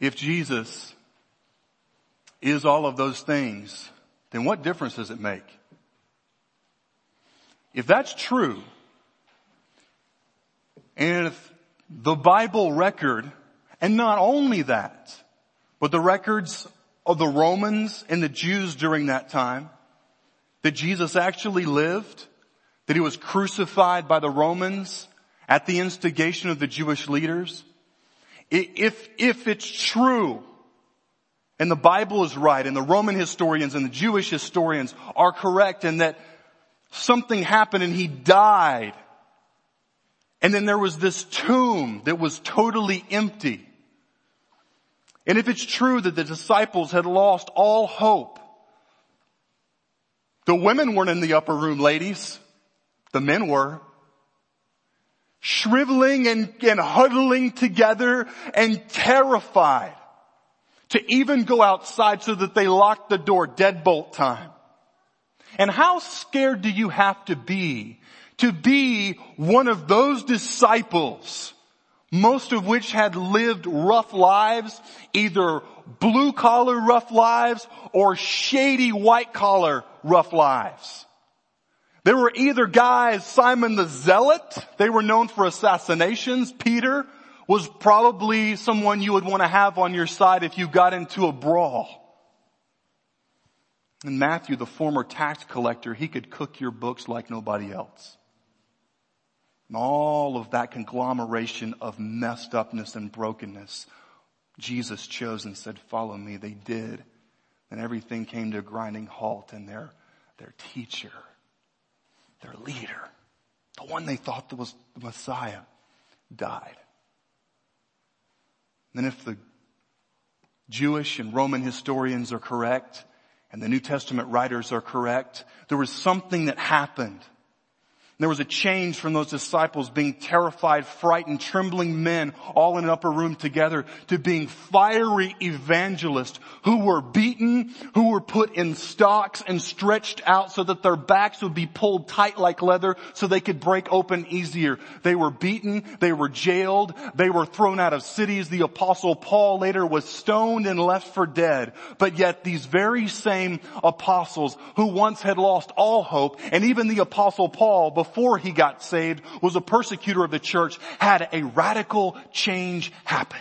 if Jesus is all of those things, then what difference does it make? If that's true, and if the Bible record, and not only that, but the records of the Romans and the Jews during that time, that Jesus actually lived, that he was crucified by the Romans at the instigation of the Jewish leaders, if, if it's true, and the Bible is right, and the Roman historians and the Jewish historians are correct, and that something happened and he died, and then there was this tomb that was totally empty. And if it's true that the disciples had lost all hope, the women weren't in the upper room, ladies. The men were shriveling and, and huddling together and terrified to even go outside so that they locked the door deadbolt time. And how scared do you have to be to be one of those disciples, most of which had lived rough lives, either blue collar rough lives or shady white collar rough lives? There were either guys, Simon the Zealot, they were known for assassinations. Peter was probably someone you would want to have on your side if you got into a brawl. And Matthew, the former tax collector, he could cook your books like nobody else. And all of that conglomeration of messed upness and brokenness, Jesus chose and said, follow me. They did. And everything came to a grinding halt and their, their teacher their leader, the one they thought was the Messiah, died. Then if the Jewish and Roman historians are correct, and the New Testament writers are correct, there was something that happened there was a change from those disciples being terrified, frightened, trembling men all in an upper room together to being fiery evangelists who were beaten, who were put in stocks and stretched out so that their backs would be pulled tight like leather so they could break open easier. They were beaten, they were jailed, they were thrown out of cities. The apostle Paul later was stoned and left for dead. But yet these very same apostles who once had lost all hope and even the apostle Paul before he got saved was a persecutor of the church had a radical change happen.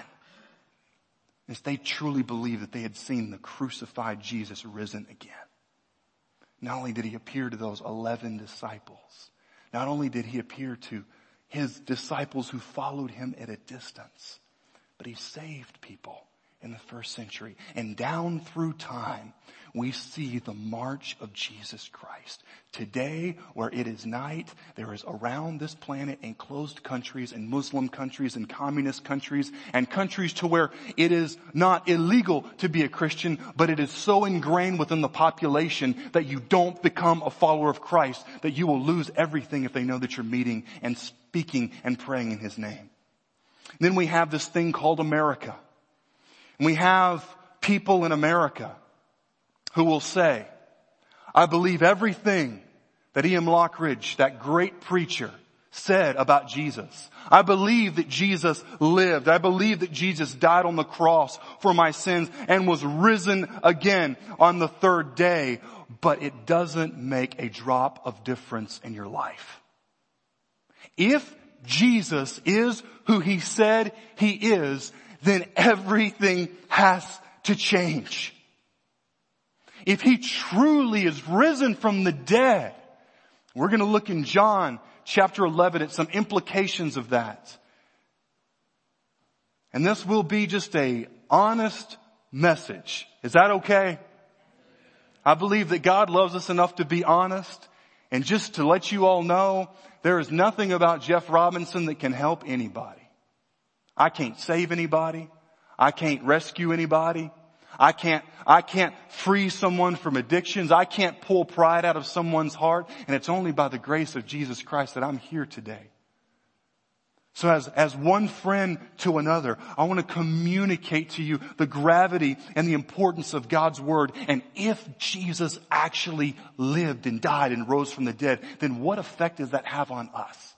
As they truly believed that they had seen the crucified Jesus risen again. Not only did he appear to those 11 disciples, not only did he appear to his disciples who followed him at a distance, but he saved people in the first century. And down through time, we see the march of Jesus Christ. Today, where it is night, there is around this planet enclosed countries and Muslim countries and communist countries and countries to where it is not illegal to be a Christian, but it is so ingrained within the population that you don't become a follower of Christ, that you will lose everything if they know that you're meeting and speaking and praying in His name. Then we have this thing called America. And we have people in America who will say, I believe everything that S.M. Lockridge, that great preacher, said about Jesus. I believe that Jesus lived. I believe that Jesus died on the cross for my sins and was risen again on the third day, but it doesn't make a drop of difference in your life. If Jesus is who he said he is, then everything has to change if he truly is risen from the dead, we're going to look in John chapter 11 at some implications of that. And this will be just a honest message. Is that okay? I believe that God loves us enough to be honest. And just to let you all know, there is nothing about Jeff Robinson that can help anybody. I can't save anybody. I can't rescue anybody. I can't, I can't free someone from addictions. I can't pull pride out of someone's heart. And it's only by the grace of Jesus Christ that I'm here today. So as, as one friend to another, I want to communicate to you the gravity and the importance of God's Word. And if Jesus actually lived and died and rose from the dead, then what effect does that have on us?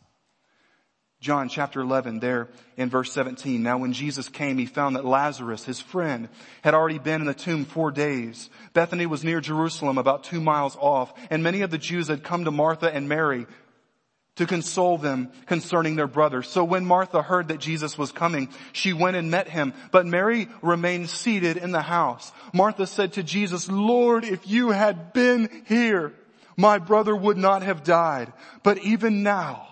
John chapter 11 there in verse 17. Now when Jesus came, he found that Lazarus, his friend, had already been in the tomb four days. Bethany was near Jerusalem, about two miles off, and many of the Jews had come to Martha and Mary to console them concerning their brother. So when Martha heard that Jesus was coming, she went and met him, but Mary remained seated in the house. Martha said to Jesus, Lord, if you had been here, my brother would not have died. But even now,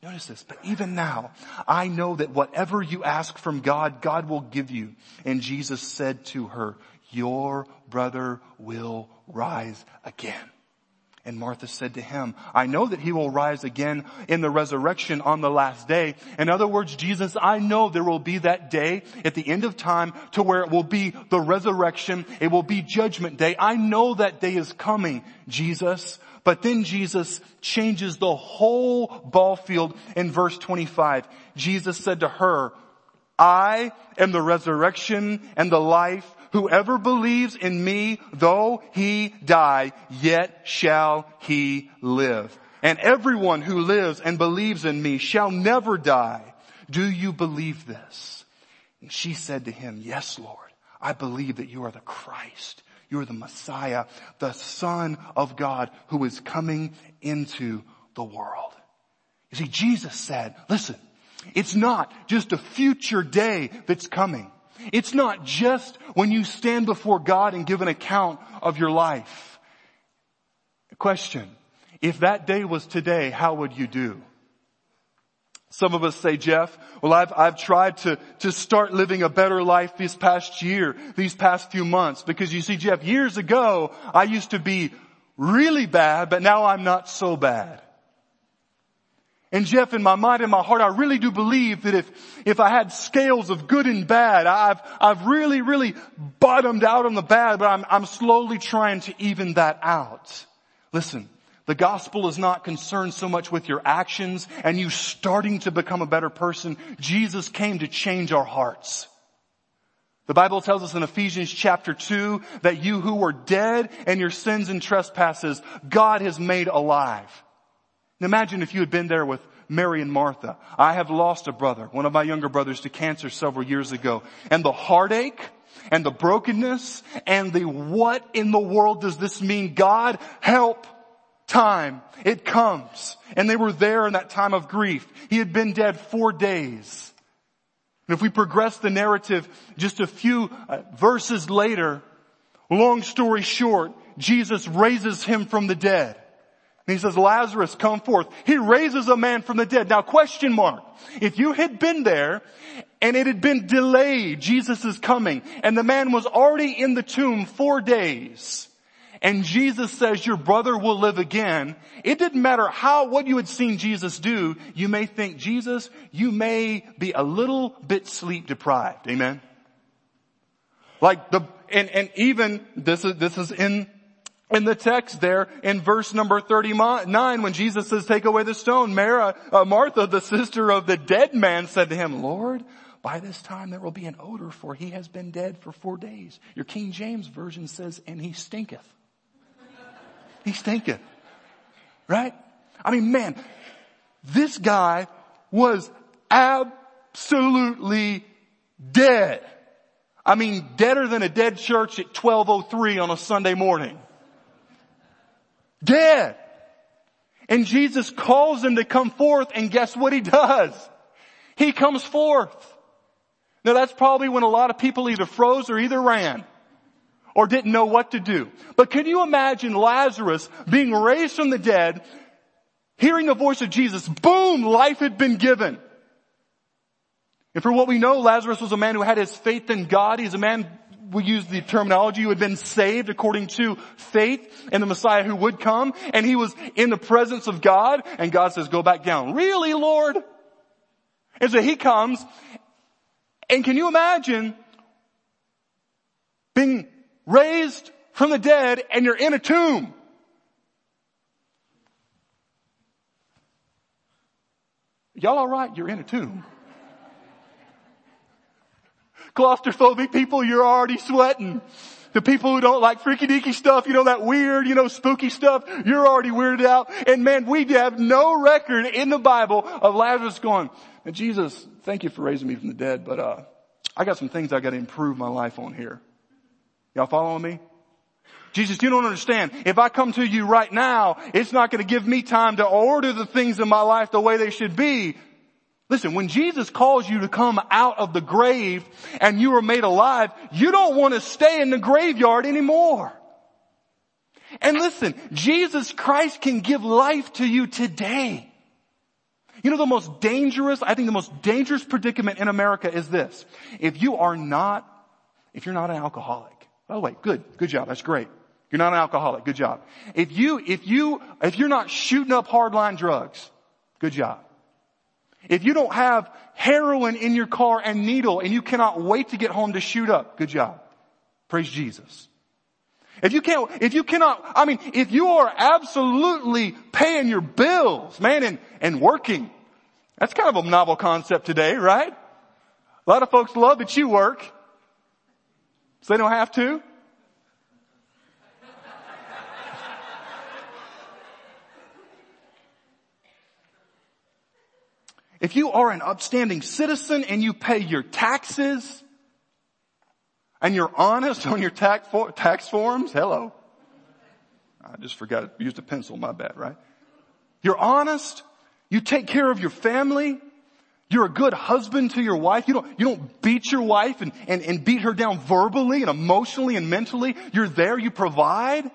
Notice this, but even now, I know that whatever you ask from God, God will give you. And Jesus said to her, your brother will rise again. And Martha said to him, I know that he will rise again in the resurrection on the last day. In other words, Jesus, I know there will be that day at the end of time to where it will be the resurrection. It will be judgment day. I know that day is coming, Jesus. But then Jesus changes the whole ball field in verse 25. Jesus said to her, I am the resurrection and the life. Whoever believes in me, though he die, yet shall he live. And everyone who lives and believes in me shall never die. Do you believe this? And she said to him, yes, Lord, I believe that you are the Christ, you are the Messiah, the Son of God who is coming into the world. You see, Jesus said, listen, it's not just a future day that's coming. It's not just when you stand before God and give an account of your life. Question, if that day was today, how would you do? Some of us say, Jeff, well I've, I've tried to, to start living a better life this past year, these past few months, because you see Jeff, years ago, I used to be really bad, but now I'm not so bad. And Jeff, in my mind and my heart, I really do believe that if, if I had scales of good and bad, I've, I've really, really bottomed out on the bad, but I'm, I'm slowly trying to even that out. Listen, the gospel is not concerned so much with your actions and you starting to become a better person. Jesus came to change our hearts. The Bible tells us in Ephesians chapter 2 that you who were dead and your sins and trespasses, God has made alive. imagine if you had been there with Mary and Martha. I have lost a brother, one of my younger brothers to cancer several years ago. And the heartache and the brokenness and the what in the world does this mean? God help time. It comes. And they were there in that time of grief. He had been dead four days. And if we progress the narrative just a few uh, verses later, long story short, Jesus raises him from the dead. And he says, Lazarus, come forth. He raises a man from the dead. Now question mark. If you had been there and it had been delayed, Jesus is coming, and the man was already in the tomb four days, and Jesus says your brother will live again, it didn't matter how, what you had seen Jesus do, you may think, Jesus, you may be a little bit sleep deprived. Amen? Like the, and, and even, this is, this is in, in the text there in verse number 39 when Jesus says, take away the stone, Mara, uh, Martha, the sister of the dead man said to him, Lord, by this time there will be an odor for he has been dead for four days. Your King James version says, and he stinketh. He's thinking. Right? I mean, man, this guy was absolutely dead. I mean, deader than a dead church at 1203 on a Sunday morning. Dead. And Jesus calls him to come forth and guess what he does? He comes forth. Now that's probably when a lot of people either froze or either ran or didn't know what to do. But can you imagine Lazarus being raised from the dead, hearing the voice of Jesus, boom, life had been given. And for what we know, Lazarus was a man who had his faith in God. He's a man, we use the terminology, who had been saved according to faith in the Messiah who would come. And he was in the presence of God. And God says, go back down. Really, Lord? And so he comes. And can you imagine being raised from the dead and you're in a tomb. Y'all alright? You're in a tomb. Claustrophobic people, you're already sweating. The people who don't like freaky deaky stuff, you know, that weird, you know, spooky stuff, you're already weirded out. And man, we have no record in the Bible of Lazarus going, Jesus, thank you for raising me from the dead, but, uh, I got some things I got to improve my life on here. Y'all following me? Jesus, you don't understand. If I come to you right now, it's not going to give me time to order the things in my life the way they should be. Listen, when Jesus calls you to come out of the grave and you are made alive, you don't want to stay in the graveyard anymore. And listen, Jesus Christ can give life to you today. You know the most dangerous, I think the most dangerous predicament in America is this. If you are not, if you're not an alcoholic, Oh, by the way, good, good job, that's great. You're not an alcoholic, good job. If you, if you, if you're not shooting up hardline drugs, good job. If you don't have heroin in your car and needle and you cannot wait to get home to shoot up, good job. Praise Jesus. If you can't, if you cannot, I mean, if you are absolutely paying your bills, man, and, and working, that's kind of a novel concept today, right? A lot of folks love that you work, so they don't have to. If you are an upstanding citizen and you pay your taxes and you're honest on your tax, for, tax forms, hello. I just forgot, used a pencil, my bad, right? You're honest. You take care of your family. You're a good husband to your wife. You don't, you don't beat your wife and, and, and beat her down verbally and emotionally and mentally. You're there. You provide.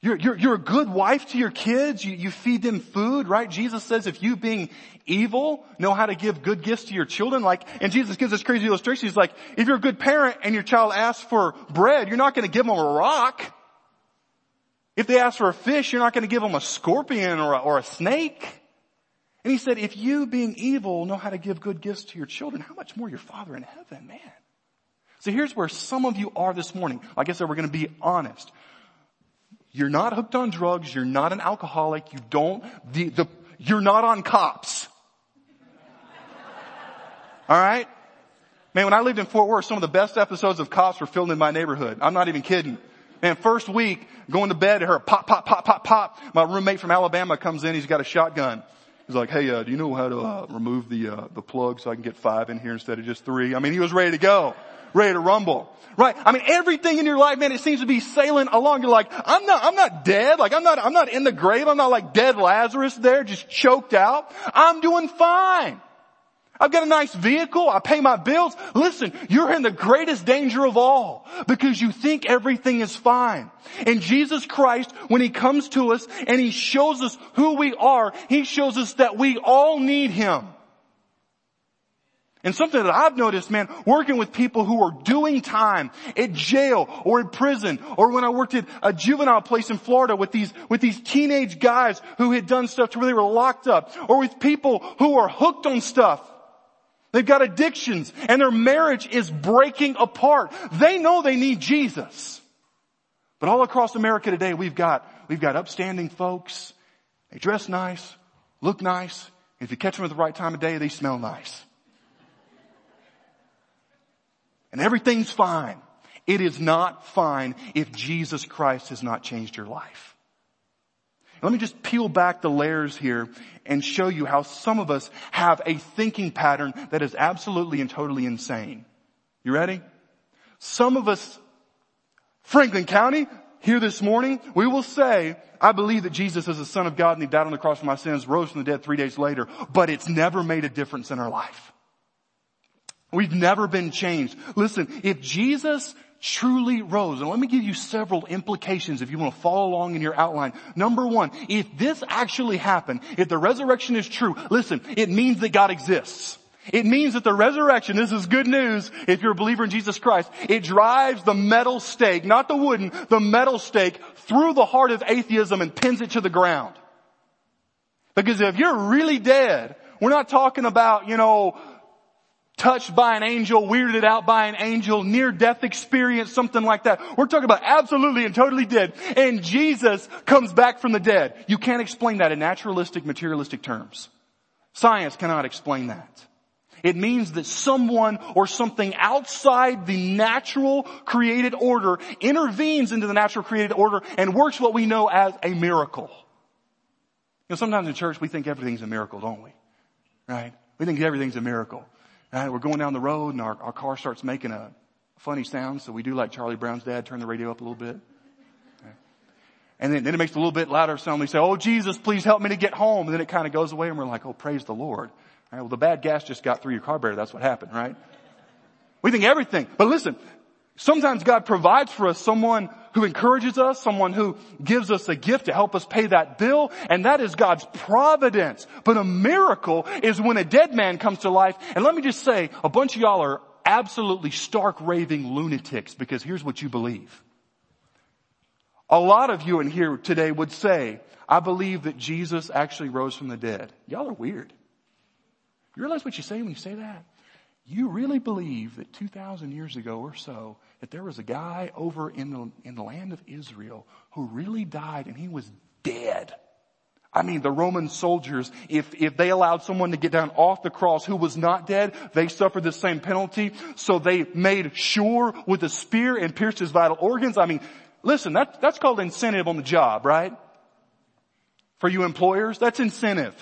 You're, you're, you're a good wife to your kids. You, you feed them food, right? Jesus says if you being evil know how to give good gifts to your children, like, and Jesus gives this crazy illustration. He's like, if you're a good parent and your child asks for bread, you're not going to give them a rock. If they ask for a fish, you're not going to give them a scorpion or a, or a snake. And he said, if you being evil know how to give good gifts to your children, how much more your father in heaven, man. So here's where some of you are this morning. Like I said, we're going to be honest. You're not hooked on drugs. You're not an alcoholic. You don't, the, the, you're not on cops. Alright? Man, when I lived in Fort Worth, some of the best episodes of Cops were filmed in my neighborhood. I'm not even kidding. Man, first week, going to bed, I heard pop, pop, pop, pop, pop. My roommate from Alabama comes in, he's got a shotgun. He's like, hey, uh, do you know how to uh, remove the, uh, the plug so I can get five in here instead of just three? I mean, he was ready to go ready to rumble. Right? I mean, everything in your life, man, it seems to be sailing along. You're like, I'm not, I'm not dead. Like, I'm not, I'm not in the grave. I'm not like dead Lazarus there, just choked out. I'm doing fine. I've got a nice vehicle. I pay my bills. Listen, you're in the greatest danger of all because you think everything is fine. And Jesus Christ, when He comes to us and He shows us who we are, He shows us that we all need Him. And something that I've noticed, man, working with people who are doing time at jail or in prison, or when I worked at a juvenile place in Florida with these, with these teenage guys who had done stuff to where they were locked up, or with people who are hooked on stuff. They've got addictions and their marriage is breaking apart. They know they need Jesus. But all across America today, we've got, we've got upstanding folks. They dress nice, look nice. If you catch them at the right time of day, they smell nice and everything's fine. It is not fine if Jesus Christ has not changed your life. Let me just peel back the layers here and show you how some of us have a thinking pattern that is absolutely and totally insane. You ready? Some of us, Franklin County, here this morning, we will say, I believe that Jesus is the Son of God and He died on the cross for my sins, rose from the dead three days later, but it's never made a difference in our life. We've never been changed. Listen, if Jesus truly rose, and let me give you several implications if you want to follow along in your outline. Number one, if this actually happened, if the resurrection is true, listen, it means that God exists. It means that the resurrection, this is good news if you're a believer in Jesus Christ, it drives the metal stake, not the wooden, the metal stake through the heart of atheism and pins it to the ground. Because if you're really dead, we're not talking about, you know, touched by an angel, weirded out by an angel, near death experience, something like that. We're talking about absolutely and totally dead. And Jesus comes back from the dead. You can't explain that in naturalistic, materialistic terms. Science cannot explain that. It means that someone or something outside the natural created order intervenes into the natural created order and works what we know as a miracle. You know, sometimes in church we think everything's a miracle, don't we? Right? We think everything's a miracle. Right? We're going down the road and our, our car starts making a funny sound, so we do like Charlie Brown's dad, turn the radio up a little bit. And then, then, it makes a little bit louder sound. We say, oh Jesus, please help me to get home. And then it kind of goes away and we're like, oh praise the Lord. Well, the bad gas just got through your carburetor. That's what happened, right? We think everything. But listen, sometimes God provides for us someone who encourages us, someone who gives us a gift to help us pay that bill, and that is God's providence. But a miracle is when a dead man comes to life. And let me just say, a bunch of y'all are absolutely stark raving lunatics because here's what you believe. A lot of you in here today would say, I believe that Jesus actually rose from the dead. Y'all are weird. You realize what you say when you say that? You really believe that 2,000 years ago or so, that there was a guy over in the, in the land of Israel who really died and he was dead. I mean, the Roman soldiers, if, if they allowed someone to get down off the cross who was not dead, they suffered the same penalty. So they made sure with a spear and pierced his vital organs. I mean, listen, that, that's called incentive on the job, right? For you employers, that's incentive.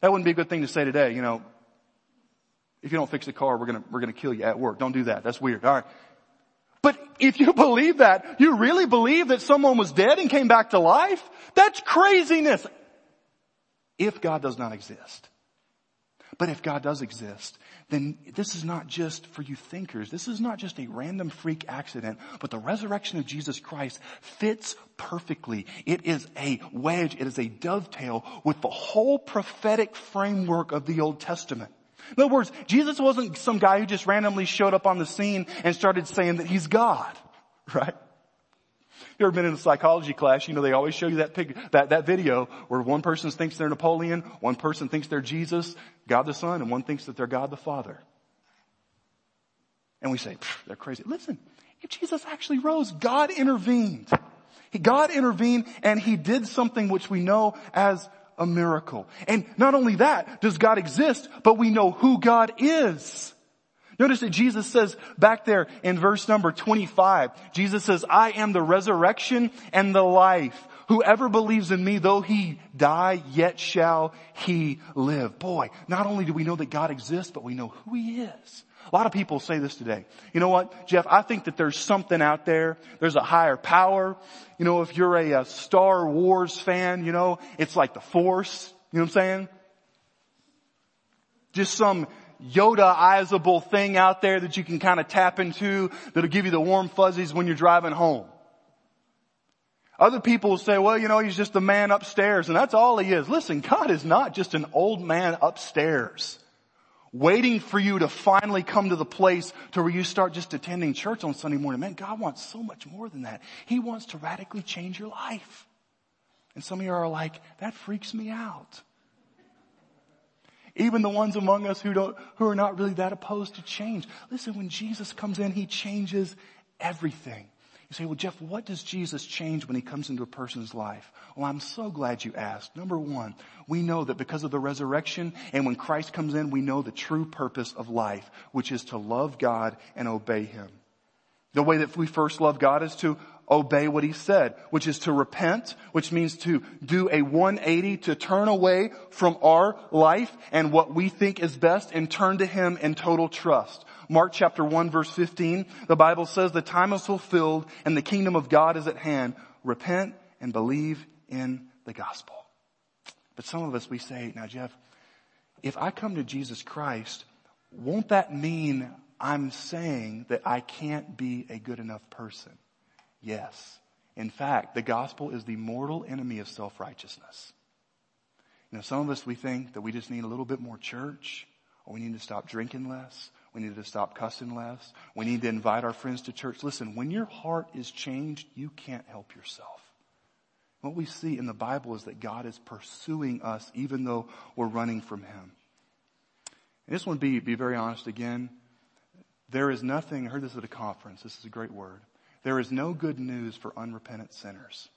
That wouldn't be a good thing to say today, you know, if you don't fix the car, we're gonna, we're gonna kill you at work. Don't do that. That's weird. Alright. But if you believe that, you really believe that someone was dead and came back to life? That's craziness. If God does not exist. But if God does exist, then this is not just for you thinkers. This is not just a random freak accident, but the resurrection of Jesus Christ fits perfectly. It is a wedge. It is a dovetail with the whole prophetic framework of the Old Testament. In other words, Jesus wasn't some guy who just randomly showed up on the scene and started saying that he's God, right? You ever been in a psychology class? You know, they always show you that pic, that, that video where one person thinks they're Napoleon, one person thinks they're Jesus, God the Son, and one thinks that they're God the Father. And we say, they're crazy. Listen, if Jesus actually rose, God intervened. God intervened and He did something which we know as a miracle. And not only that, does God exist, but we know who God is. Notice that Jesus says back there in verse number 25, Jesus says, I am the resurrection and the life. Whoever believes in me, though he die, yet shall he live. Boy, not only do we know that God exists, but we know who he is. A lot of people say this today. You know what, Jeff? I think that there's something out there. There's a higher power. You know, if you're a, a Star Wars fan, you know, it's like the Force. You know what I'm saying? Just some Yodaizable thing out there that you can kind of tap into that'll give you the warm fuzzies when you're driving home. Other people will say, well, you know, he's just a man upstairs and that's all he is. Listen, God is not just an old man upstairs waiting for you to finally come to the place to where you start just attending church on Sunday morning. Man, God wants so much more than that. He wants to radically change your life. And some of you are like, that freaks me out. Even the ones among us who don't, who are not really that opposed to change. Listen, when Jesus comes in, He changes everything. You say, well, Jeff, what does Jesus change when he comes into a person's life? Well, I'm so glad you asked. Number one, we know that because of the resurrection and when Christ comes in, we know the true purpose of life, which is to love God and obey Him. The way that we first love God is to obey what he said, which is to repent, which means to do a 180, to turn away from our life and what we think is best and turn to him in total trust. Mark chapter 1 verse 15, the Bible says the time is fulfilled and the kingdom of God is at hand. Repent and believe in the gospel. But some of us, we say, now Jeff, if I come to Jesus Christ, won't that mean I'm saying that I can't be a good enough person? Yes. In fact, the gospel is the mortal enemy of self-righteousness. You know, some of us, we think that we just need a little bit more church, or we need to stop drinking less, we need to stop cussing less. We need to invite our friends to church. Listen, when your heart is changed, you can't help yourself. What we see in the Bible is that God is pursuing us even though we're running from Him. And this one be, be very honest again. There is nothing, I heard this at a conference. This is a great word. There is no good news for unrepentant sinners.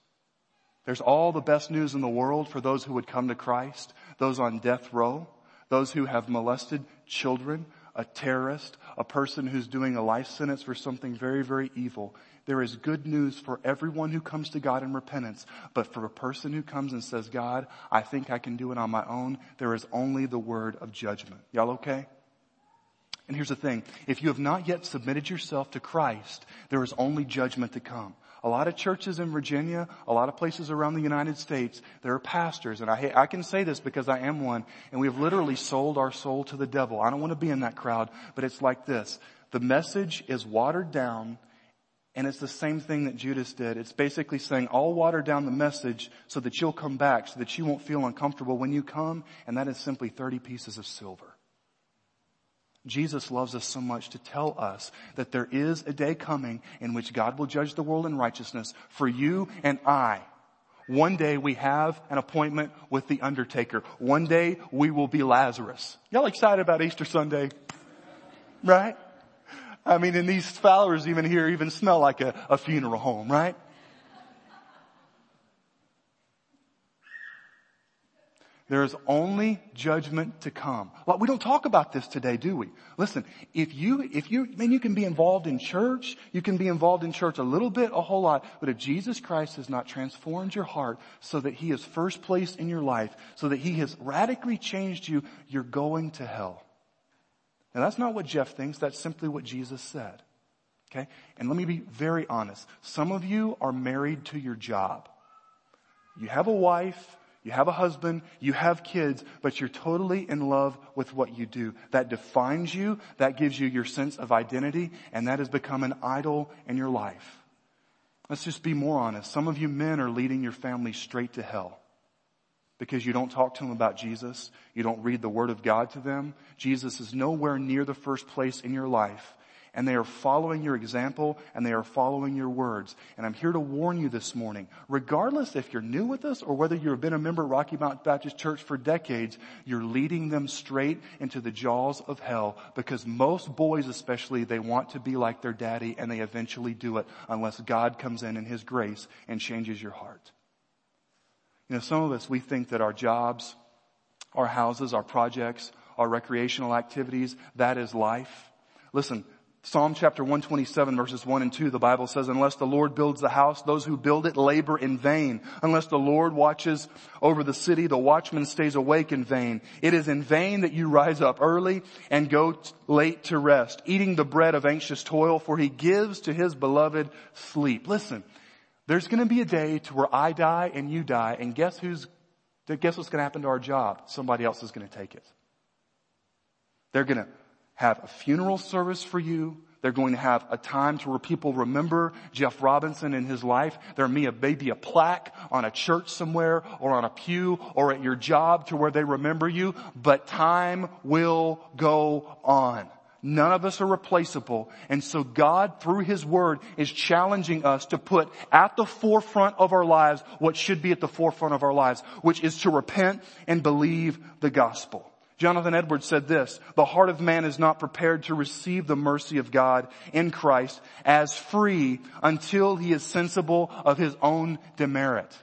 There's all the best news in the world for those who would come to Christ, those on death row. those who have molested children, a terrorist, a person who's doing a life sentence for something very, very evil. There is good news for everyone who comes to God in repentance, but for a person who comes and says, God, I think I can do it on my own, there is only the word of judgment. Y'all okay? And here's the thing. If you have not yet submitted yourself to Christ, there is only judgment to come. A lot of churches in Virginia, a lot of places around the United States, there are pastors, and I, I can say this because I am one, and we have literally sold our soul to the devil. I don't want to be in that crowd, but it's like this. The message is watered down, and it's the same thing that Judas did. It's basically saying, I'll water down the message so that you'll come back, so that you won't feel uncomfortable when you come, and that is simply 30 pieces of silver. Jesus loves us so much to tell us that there is a day coming in which God will judge the world in righteousness for you and I. One day we have an appointment with the undertaker. One day we will be Lazarus. Y'all excited about Easter Sunday? Right? I mean, and these flowers even here even smell like a, a funeral home, right? There is only judgment to come. Well, we don't talk about this today, do we? Listen, if you, if you, man, you can be involved in church, you can be involved in church a little bit, a whole lot, but if Jesus Christ has not transformed your heart so that He is first place in your life, so that He has radically changed you, you're going to hell. Now that's not what Jeff thinks, that's simply what Jesus said. Okay? And let me be very honest. Some of you are married to your job. You have a wife, you have a husband, you have kids, but you're totally in love with what you do. That defines you, that gives you your sense of identity, and that has become an idol in your life. Let's just be more honest. Some of you men are leading your family straight to hell because you don't talk to them about Jesus. You don't read the Word of God to them. Jesus is nowhere near the first place in your life and they are following your example and they are following your words. And I'm here to warn you this morning, regardless if you're new with us or whether you've been a member of Rocky Mount Baptist Church for decades, you're leading them straight into the jaws of hell because most boys especially, they want to be like their daddy and they eventually do it unless God comes in in His grace and changes your heart. You know, some of us, we think that our jobs, our houses, our projects, our recreational activities, that is life. Listen, Psalm chapter 127 verses 1 and 2, the Bible says, unless the Lord builds the house, those who build it labor in vain. Unless the Lord watches over the city, the watchman stays awake in vain. It is in vain that you rise up early and go t- late to rest, eating the bread of anxious toil, for he gives to his beloved sleep. Listen, there's gonna be a day to where I die and you die, and guess who's, guess what's gonna happen to our job? Somebody else is gonna take it. They're gonna have a funeral service for you. They're going to have a time to where people remember Jeff Robinson and his life. There may be a plaque on a church somewhere or on a pew or at your job to where they remember you, but time will go on. None of us are replaceable. And so God, through His Word, is challenging us to put at the forefront of our lives what should be at the forefront of our lives, which is to repent and believe the gospel. Jonathan Edwards said this, the heart of man is not prepared to receive the mercy of God in Christ as free until he is sensible of his own demerit.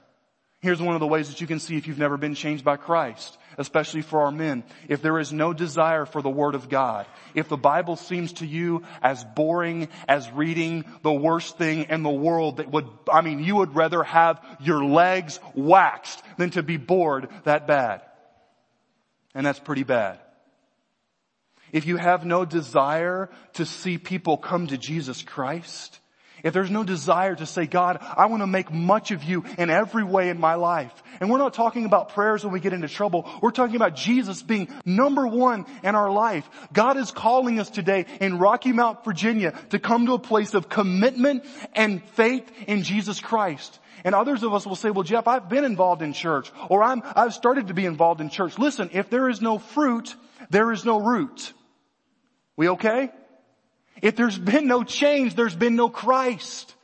Here's one of the ways that you can see if you've never been changed by Christ, especially for our men. If there is no desire for the Word of God, if the Bible seems to you as boring as reading the worst thing in the world that would, I mean, you would rather have your legs waxed than to be bored that bad. And that's pretty bad. If you have no desire to see people come to Jesus Christ, if there's no desire to say, God, I want to make much of you in every way in my life. And we're not talking about prayers when we get into trouble. We're talking about Jesus being number one in our life. God is calling us today in Rocky Mount, Virginia to come to a place of commitment and faith in Jesus Christ. And others of us will say, well, Jeff, I've been involved in church or I'm, I've started to be involved in church. Listen, if there is no fruit, there is no root. We okay? If there's been no change, there's been no Christ.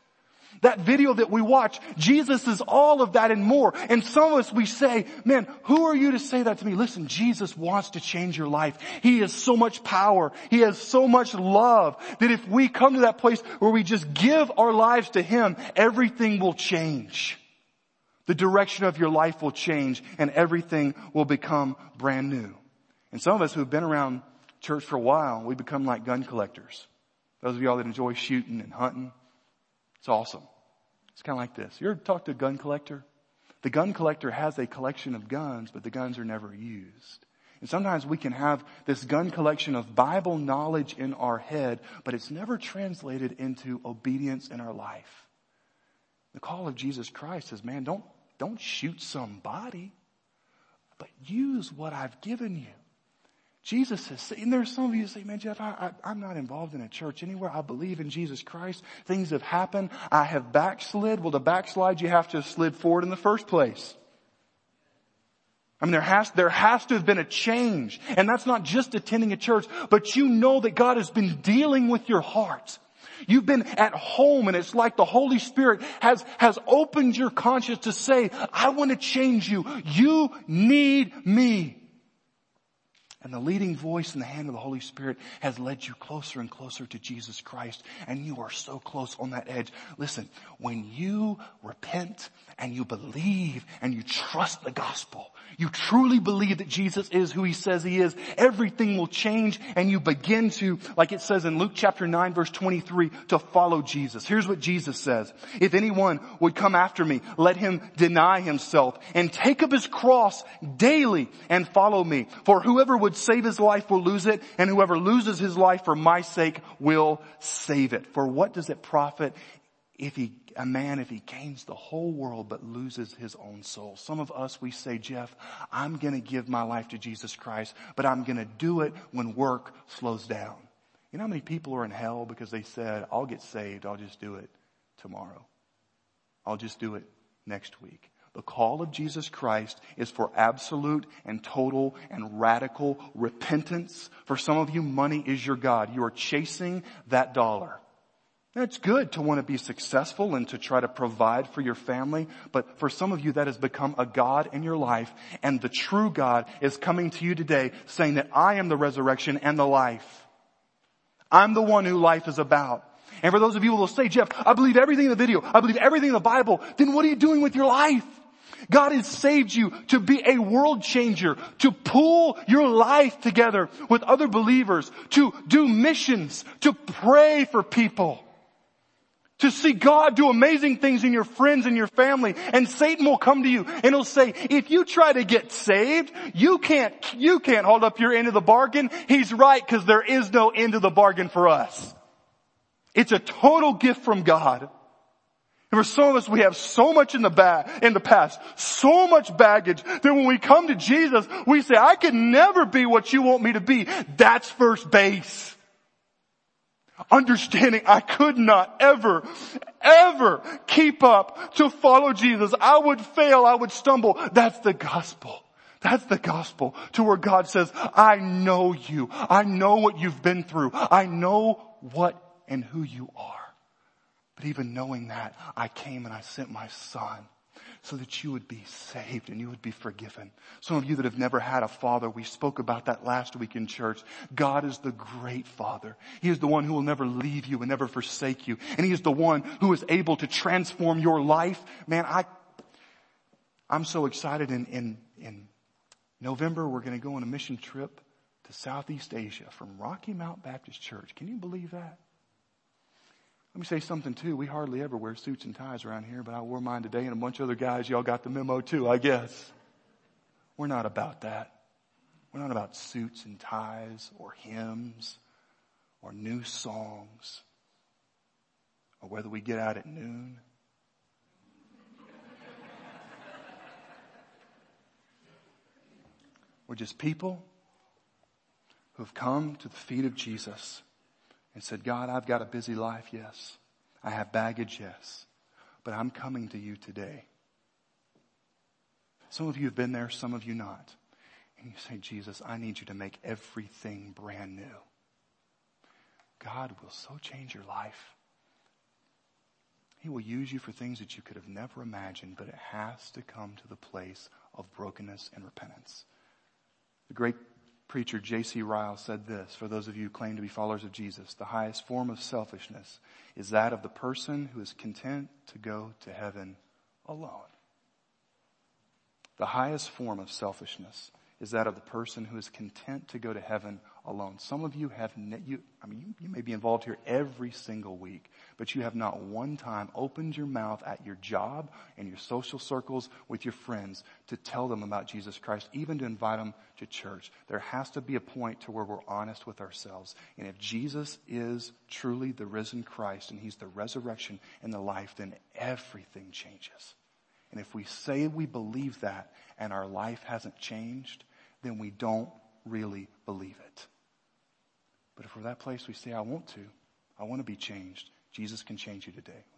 That video that we watch, Jesus is all of that and more. And some of us, we say, man, who are you to say that to me? Listen, Jesus wants to change your life. He has so much power. He has so much love that if we come to that place where we just give our lives to Him, everything will change. The direction of your life will change and everything will become brand new. And some of us who've been around church for a while, we become like gun collectors. Those of y'all that enjoy shooting and hunting, it's awesome. It's kind of like this. You ever talk to a gun collector? The gun collector has a collection of guns, but the guns are never used. And sometimes we can have this gun collection of Bible knowledge in our head, but it's never translated into obedience in our life. The call of Jesus Christ is, man, don't, don't shoot somebody, but use what I've given you. Jesus says, and there's some of you say, man, Jeff, I, I, am not involved in a church anywhere. I believe in Jesus Christ. Things have happened. I have backslid. Well, to backslide, you have to have slid forward in the first place. I mean, there has, there has to have been a change. And that's not just attending a church, but you know that God has been dealing with your heart. You've been at home and it's like the Holy Spirit has, has opened your conscience to say, I want to change you. You need me. And the leading voice in the hand of the Holy Spirit has led you closer and closer to Jesus Christ. And you are so close on that edge. Listen, when you repent and you believe and you trust the gospel, you truly believe that Jesus is who he says he is, everything will change and you begin to, like it says in Luke chapter 9 verse 23, to follow Jesus. Here's what Jesus says. If anyone would come after me, let him deny himself and take up his cross daily and follow me. For whoever would save his life will lose it and whoever loses his life for my sake will save it. For what does it profit if he, a man, if he gains the whole world but loses his own soul. Some of us, we say, Jeff, I'm gonna give my life to Jesus Christ, but I'm gonna do it when work slows down. You know how many people are in hell because they said, I'll get saved, I'll just do it tomorrow. I'll just do it next week. The call of Jesus Christ is for absolute and total and radical repentance. For some of you, money is your God. You are chasing that dollar. It's good to want to be successful and to try to provide for your family, but for some of you that has become a God in your life and the true God is coming to you today saying that I am the resurrection and the life. I'm the one who life is about. And for those of you who will say, Jeff, I believe everything in the video, I believe everything in the Bible, then what are you doing with your life? God has saved you to be a world changer, to pull your life together with other believers, to do missions, to pray for people to see God do amazing things in your friends and your family. And Satan will come to you and he'll say, if you try to get saved, you can't, you can't hold up your end of the bargain. He's right because there is no end of the bargain for us. It's a total gift from God. For some of us, we have so much in the back, in the past, so much baggage that when we come to Jesus, we say, I can never be what you want me to be. That's first base understanding I could not ever, ever keep up to follow Jesus. I would fail. I would stumble. That's the gospel. That's the gospel to where God says, I know you. I know what you've been through. I know what and who you are. But even knowing that, I came and I sent my son so that you would be saved and you would be forgiven. Some of you that have never had a father, we spoke about that last week in church. God is the great father. He is the one who will never leave you and never forsake you. And he is the one who is able to transform your life. Man, I, I'm so excited in, in, in November, we're going to go on a mission trip to Southeast Asia from Rocky Mount Baptist Church. Can you believe that? Let me say something too. We hardly ever wear suits and ties around here, but I wore mine today and a bunch of other guys, y'all got the memo too, I guess. We're not about that. We're not about suits and ties or hymns or new songs or whether we get out at noon. We're just people who've come to the feet of Jesus and said, God, I've got a busy life, yes. I have baggage, yes. But I'm coming to you today. Some of you have been there, some of you not. And you say, Jesus, I need you to make everything brand new. God will so change your life. He will use you for things that you could have never imagined, but it has to come to the place of brokenness and repentance. The great preacher J.C. Ryle said this, for those of you who claim to be followers of Jesus, the highest form of selfishness is that of the person who is content to go to heaven alone. The highest form of selfishness is that of the person who is content to go to heaven alone. Some of you have, ne- you, I mean, you, you may be involved here every single week, but you have not one time opened your mouth at your job and your social circles with your friends to tell them about Jesus Christ, even to invite them to church. There has to be a point to where we're honest with ourselves. And if Jesus is truly the risen Christ and he's the resurrection and the life, then everything changes. And if we say we believe that and our life hasn't changed, then we don't really believe it. But if we're that place we say, I want to, I want to be changed, Jesus can change you today.